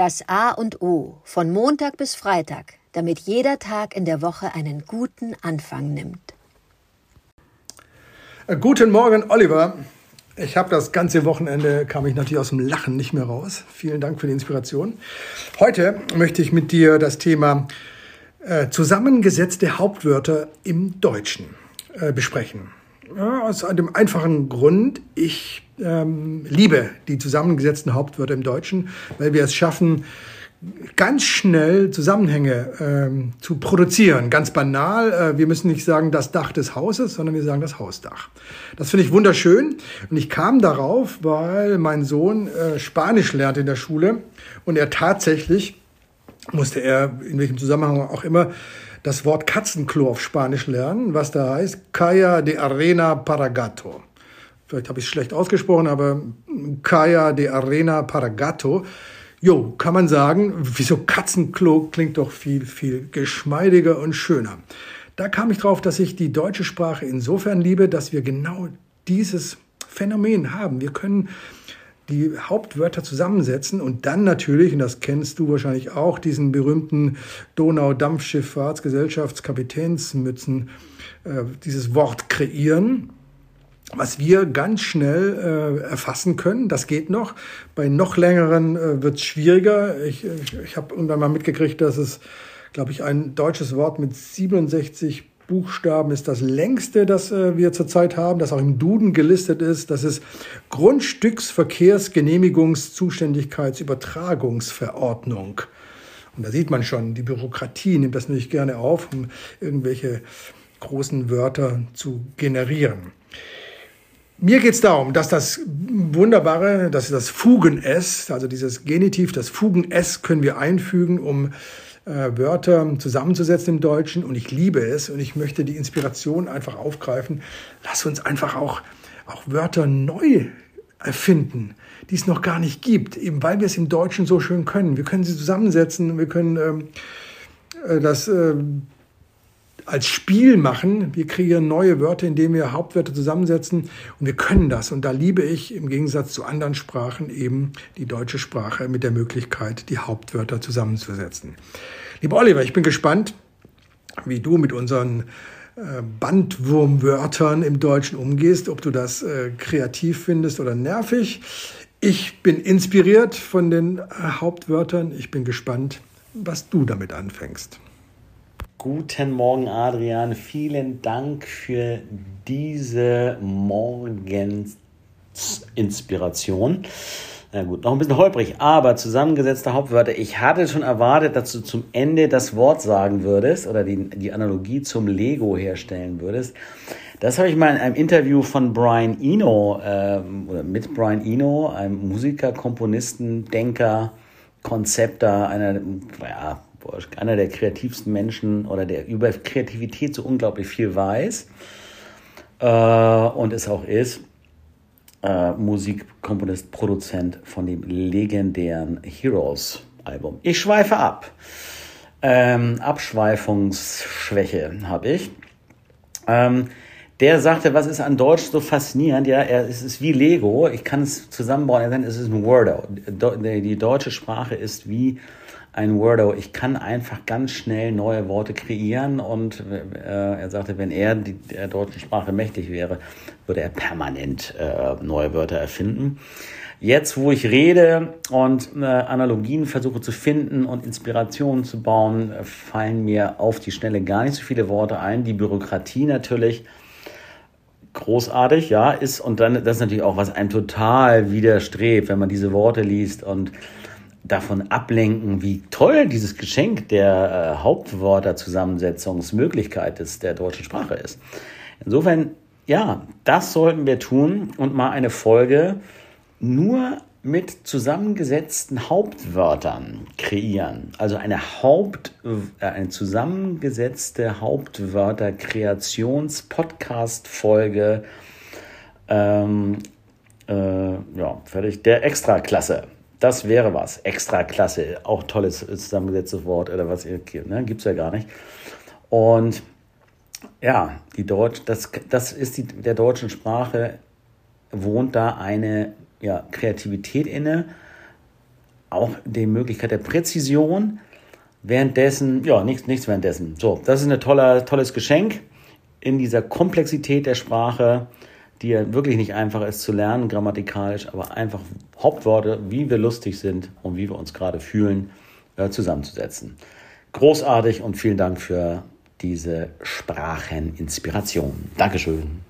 Das A und O von Montag bis Freitag, damit jeder Tag in der Woche einen guten Anfang nimmt. Äh, guten Morgen, Oliver. Ich habe das ganze Wochenende, kam ich natürlich aus dem Lachen nicht mehr raus. Vielen Dank für die Inspiration. Heute möchte ich mit dir das Thema äh, zusammengesetzte Hauptwörter im Deutschen äh, besprechen. Ja, aus einem einfachen Grund. Ich ähm, liebe die zusammengesetzten Hauptwörter im Deutschen, weil wir es schaffen, ganz schnell Zusammenhänge ähm, zu produzieren. Ganz banal, äh, wir müssen nicht sagen das Dach des Hauses, sondern wir sagen das Hausdach. Das finde ich wunderschön und ich kam darauf, weil mein Sohn äh, Spanisch lernt in der Schule und er tatsächlich musste er in welchem Zusammenhang auch immer das Wort Katzenklo auf Spanisch lernen, was da heißt Calla de Arena Paragato. Vielleicht habe ich es schlecht ausgesprochen, aber Calla de Arena Paragato. Jo, kann man sagen, wieso Katzenklo klingt doch viel, viel geschmeidiger und schöner. Da kam ich drauf, dass ich die deutsche Sprache insofern liebe, dass wir genau dieses Phänomen haben. Wir können die Hauptwörter zusammensetzen und dann natürlich, und das kennst du wahrscheinlich auch, diesen berühmten Donau-Dampfschifffahrtskapitänsmützen, äh, dieses Wort kreieren was wir ganz schnell äh, erfassen können. Das geht noch. Bei noch längeren äh, wird es schwieriger. Ich, ich, ich habe irgendwann mal mitgekriegt, dass es, glaube ich, ein deutsches Wort mit 67 Buchstaben ist das längste, das äh, wir zurzeit haben, das auch im Duden gelistet ist. Das ist Grundstücksverkehrsgenehmigungszuständigkeitsübertragungsverordnung. Und da sieht man schon, die Bürokratie nimmt das natürlich gerne auf, um irgendwelche großen Wörter zu generieren. Mir geht es darum, dass das Wunderbare, dass das Fugen-S, also dieses Genitiv, das Fugen-S können wir einfügen, um äh, Wörter zusammenzusetzen im Deutschen und ich liebe es und ich möchte die Inspiration einfach aufgreifen. Lass uns einfach auch, auch Wörter neu erfinden, die es noch gar nicht gibt, eben weil wir es im Deutschen so schön können. Wir können sie zusammensetzen, wir können ähm, äh, das äh, als Spiel machen. Wir kreieren neue Wörter, indem wir Hauptwörter zusammensetzen und wir können das. Und da liebe ich im Gegensatz zu anderen Sprachen eben die deutsche Sprache mit der Möglichkeit, die Hauptwörter zusammenzusetzen. Lieber Oliver, ich bin gespannt, wie du mit unseren äh, Bandwurmwörtern im Deutschen umgehst, ob du das äh, kreativ findest oder nervig. Ich bin inspiriert von den äh, Hauptwörtern. Ich bin gespannt, was du damit anfängst. Guten Morgen, Adrian. Vielen Dank für diese Morgensinspiration. Na gut, noch ein bisschen holprig, aber zusammengesetzte Hauptwörter. Ich hatte schon erwartet, dass du zum Ende das Wort sagen würdest oder die, die Analogie zum Lego herstellen würdest. Das habe ich mal in einem Interview von Brian Eno äh, oder mit Brian Eno, einem Musiker, Komponisten, Denker, Konzepter, einer, ja, einer der kreativsten Menschen oder der über Kreativität so unglaublich viel weiß äh, und es auch ist. Äh, Musikkomponist, Produzent von dem legendären Heroes Album. Ich schweife ab. Ähm, Abschweifungsschwäche habe ich. Ähm, der sagte, was ist an Deutsch so faszinierend? Ja, er, es ist wie Lego. Ich kann es zusammenbauen. Er sagt, es ist ein Wordo. Die deutsche Sprache ist wie ein Wordo. Ich kann einfach ganz schnell neue Worte kreieren und äh, er sagte, wenn er die, der deutschen Sprache mächtig wäre, würde er permanent äh, neue Wörter erfinden. Jetzt, wo ich rede und äh, Analogien versuche zu finden und Inspirationen zu bauen, fallen mir auf die Schnelle gar nicht so viele Worte ein. Die Bürokratie natürlich großartig, ja, ist und dann das ist natürlich auch was einem total widerstrebt, wenn man diese Worte liest und davon ablenken, wie toll dieses Geschenk der äh, Hauptwörterzusammensetzungsmöglichkeit ist, der deutschen Sprache ist. Insofern, ja, das sollten wir tun und mal eine Folge nur mit zusammengesetzten Hauptwörtern kreieren. Also eine Haupt, äh, eine zusammengesetzte Hauptwörter-Kreations-Podcast-Folge. Ähm, äh, ja, fertig. Der Extraklasse. Das wäre was. Extraklasse. Auch tolles zusammengesetztes Wort oder was ne? gibt es ja gar nicht. Und ja, die Deutsch, das, das ist die, der deutschen Sprache wohnt da eine ja, Kreativität inne, auch die Möglichkeit der Präzision. Währenddessen, ja, nichts, nichts währenddessen. So, das ist ein tolles Geschenk in dieser Komplexität der Sprache, die ja wirklich nicht einfach ist zu lernen, grammatikalisch, aber einfach Hauptworte, wie wir lustig sind und wie wir uns gerade fühlen, äh, zusammenzusetzen. Großartig und vielen Dank für diese Spracheninspiration. Dankeschön.